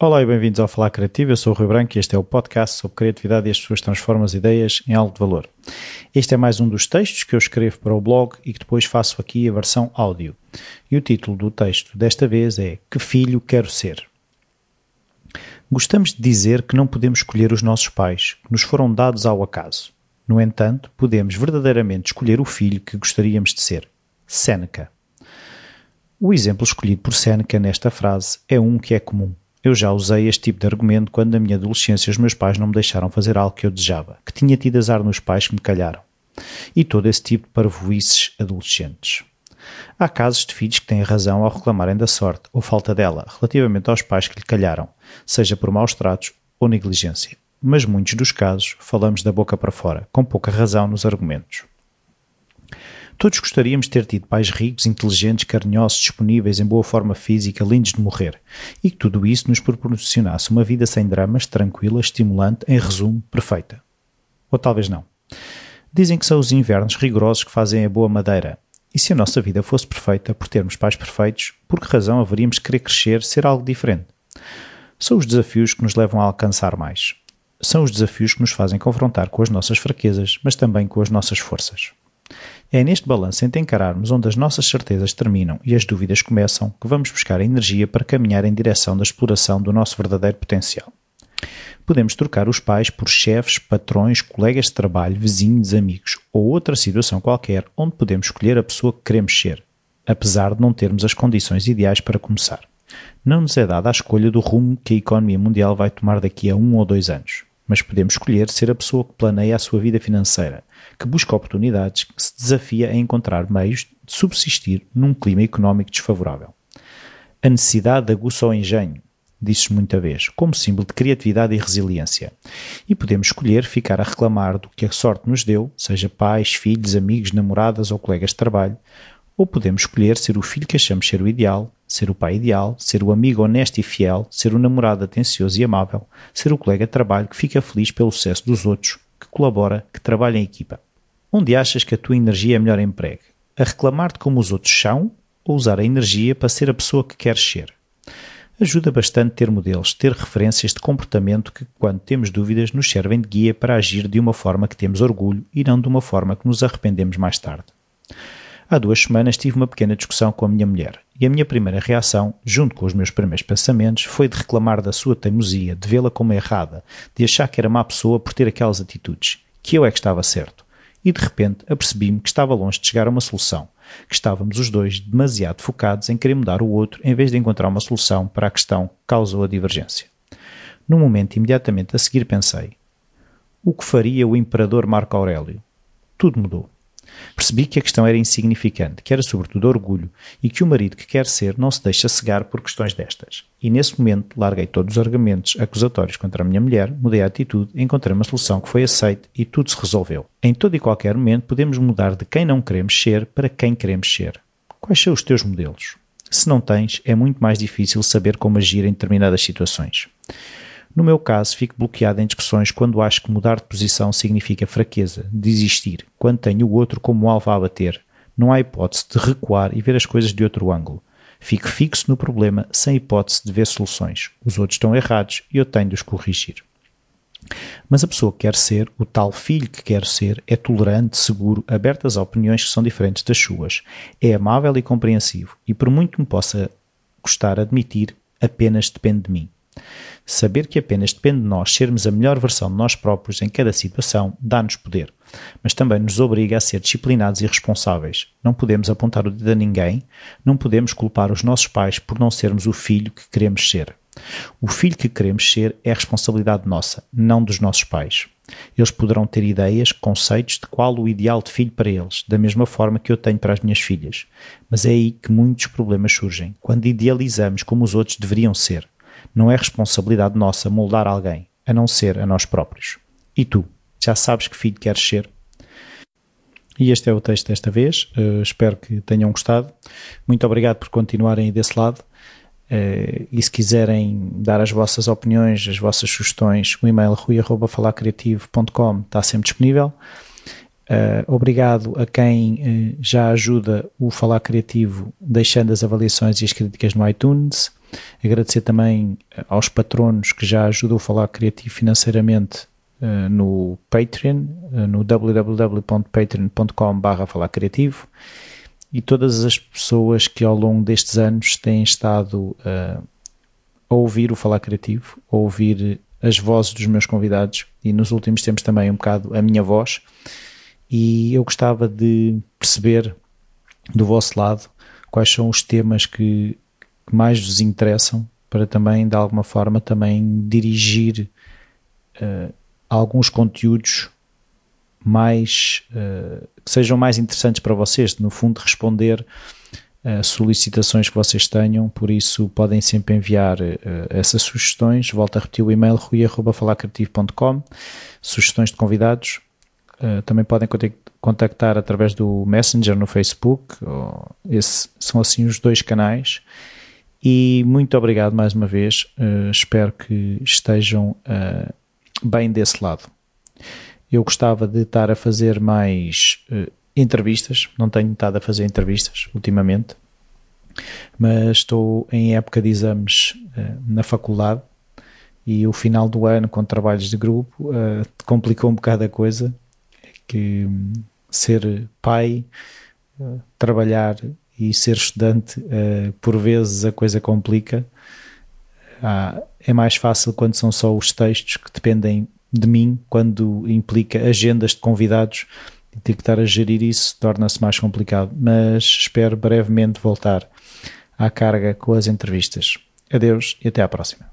Olá e bem-vindos ao Falar Criativo. Eu sou o Rui Branco e este é o podcast sobre criatividade e as pessoas transformam as ideias em algo de valor. Este é mais um dos textos que eu escrevo para o blog e que depois faço aqui a versão áudio. E o título do texto desta vez é Que Filho Quero Ser? Gostamos de dizer que não podemos escolher os nossos pais, que nos foram dados ao acaso. No entanto, podemos verdadeiramente escolher o filho que gostaríamos de ser. Seneca. O exemplo escolhido por Seneca nesta frase é um que é comum. Eu já usei este tipo de argumento quando na minha adolescência os meus pais não me deixaram fazer algo que eu desejava, que tinha tido azar nos pais que me calharam. E todo esse tipo de parvoices adolescentes. Há casos de filhos que têm razão ao reclamarem da sorte ou falta dela relativamente aos pais que lhe calharam, seja por maus tratos ou negligência. Mas muitos dos casos falamos da boca para fora, com pouca razão nos argumentos. Todos gostaríamos de ter tido pais ricos, inteligentes, carinhosos, disponíveis, em boa forma física, lindos de morrer, e que tudo isso nos proporcionasse uma vida sem dramas, tranquila, estimulante, em resumo, perfeita. Ou talvez não. Dizem que são os invernos rigorosos que fazem a boa madeira. E se a nossa vida fosse perfeita por termos pais perfeitos, por que razão haveríamos querer crescer, ser algo diferente? São os desafios que nos levam a alcançar mais. São os desafios que nos fazem confrontar com as nossas fraquezas, mas também com as nossas forças. É neste balanço entre encararmos onde as nossas certezas terminam e as dúvidas começam que vamos buscar a energia para caminhar em direção da exploração do nosso verdadeiro potencial. Podemos trocar os pais por chefes, patrões, colegas de trabalho, vizinhos, amigos ou outra situação qualquer onde podemos escolher a pessoa que queremos ser, apesar de não termos as condições ideais para começar. Não nos é dada a escolha do rumo que a economia mundial vai tomar daqui a um ou dois anos mas podemos escolher ser a pessoa que planeia a sua vida financeira, que busca oportunidades, que se desafia a encontrar meios de subsistir num clima económico desfavorável. A necessidade aguça o engenho, disse muita vez, como símbolo de criatividade e resiliência. E podemos escolher ficar a reclamar do que a sorte nos deu, seja pais, filhos, amigos, namoradas ou colegas de trabalho, ou podemos escolher ser o filho que achamos ser o ideal, ser o pai ideal, ser o amigo honesto e fiel, ser o namorado atencioso e amável, ser o colega de trabalho que fica feliz pelo sucesso dos outros, que colabora, que trabalha em equipa. Onde achas que a tua energia é melhor empregue? A reclamar-te como os outros são ou usar a energia para ser a pessoa que queres ser? Ajuda bastante ter modelos, ter referências de comportamento que, quando temos dúvidas, nos servem de guia para agir de uma forma que temos orgulho e não de uma forma que nos arrependemos mais tarde. Há duas semanas tive uma pequena discussão com a minha mulher e a minha primeira reação, junto com os meus primeiros pensamentos, foi de reclamar da sua teimosia, de vê-la como errada, de achar que era má pessoa por ter aquelas atitudes, que eu é que estava certo. E de repente apercebi-me que estava longe de chegar a uma solução, que estávamos os dois demasiado focados em querer mudar o outro em vez de encontrar uma solução para a questão que causou a divergência. No momento imediatamente a seguir pensei: o que faria o imperador Marco Aurélio? Tudo mudou. Percebi que a questão era insignificante, que era sobretudo orgulho, e que o marido que quer ser não se deixa cegar por questões destas. E nesse momento larguei todos os argumentos acusatórios contra a minha mulher, mudei a atitude, encontrei uma solução que foi aceita e tudo se resolveu. Em todo e qualquer momento podemos mudar de quem não queremos ser para quem queremos ser. Quais são os teus modelos? Se não tens, é muito mais difícil saber como agir em determinadas situações. No meu caso, fico bloqueado em discussões quando acho que mudar de posição significa fraqueza, desistir, quando tenho o outro como alvo a abater. Não há hipótese de recuar e ver as coisas de outro ângulo. Fico fixo no problema sem hipótese de ver soluções. Os outros estão errados e eu tenho de os corrigir. Mas a pessoa que quer ser, o tal filho que quer ser, é tolerante, seguro, aberto às opiniões que são diferentes das suas, é amável e compreensivo, e por muito me possa custar admitir, apenas depende de mim. Saber que apenas depende de nós sermos a melhor versão de nós próprios em cada situação dá-nos poder, mas também nos obriga a ser disciplinados e responsáveis. Não podemos apontar o dedo a ninguém, não podemos culpar os nossos pais por não sermos o filho que queremos ser. O filho que queremos ser é responsabilidade nossa, não dos nossos pais. Eles poderão ter ideias, conceitos de qual o ideal de filho para eles, da mesma forma que eu tenho para as minhas filhas. Mas é aí que muitos problemas surgem, quando idealizamos como os outros deveriam ser. Não é responsabilidade nossa moldar alguém, a não ser a nós próprios. E tu, já sabes que filho queres ser? E este é o texto desta vez. Uh, espero que tenham gostado. Muito obrigado por continuarem desse lado. Uh, e se quiserem dar as vossas opiniões, as vossas sugestões, o e-mail rui.falarcreativo.com está sempre disponível. Uh, obrigado a quem uh, já ajuda o Falar Criativo deixando as avaliações e as críticas no iTunes. Agradecer também aos patronos que já ajudam o Falar Criativo financeiramente uh, no Patreon, no www.patreon.com.br Falar Criativo e todas as pessoas que ao longo destes anos têm estado a ouvir o Falar Criativo, a ouvir as vozes dos meus convidados e nos últimos tempos também um bocado a minha voz e eu gostava de perceber do vosso lado quais são os temas que, que mais vos interessam para também, de alguma forma, também dirigir uh, alguns conteúdos mais uh, que sejam mais interessantes para vocês, no fundo responder a solicitações que vocês tenham, por isso podem sempre enviar uh, essas sugestões, volto a repetir o e-mail rui.falacreativo.com sugestões de convidados eh, também podem contactar através do Messenger no Facebook. São assim os dois canais. E muito obrigado mais uma vez. Uh, espero que estejam uh, bem desse lado. Eu gostava de estar a fazer mais entrevistas. Não tenho estado a fazer entrevistas ultimamente, mas estou em época de exames na faculdade e o final do ano com trabalhos de grupo uh, complicou um bocado a coisa que ser pai, trabalhar e ser estudante, eh, por vezes a coisa complica. Ah, é mais fácil quando são só os textos que dependem de mim, quando implica agendas de convidados e ter que estar a gerir isso torna-se mais complicado. Mas espero brevemente voltar à carga com as entrevistas. Adeus e até à próxima.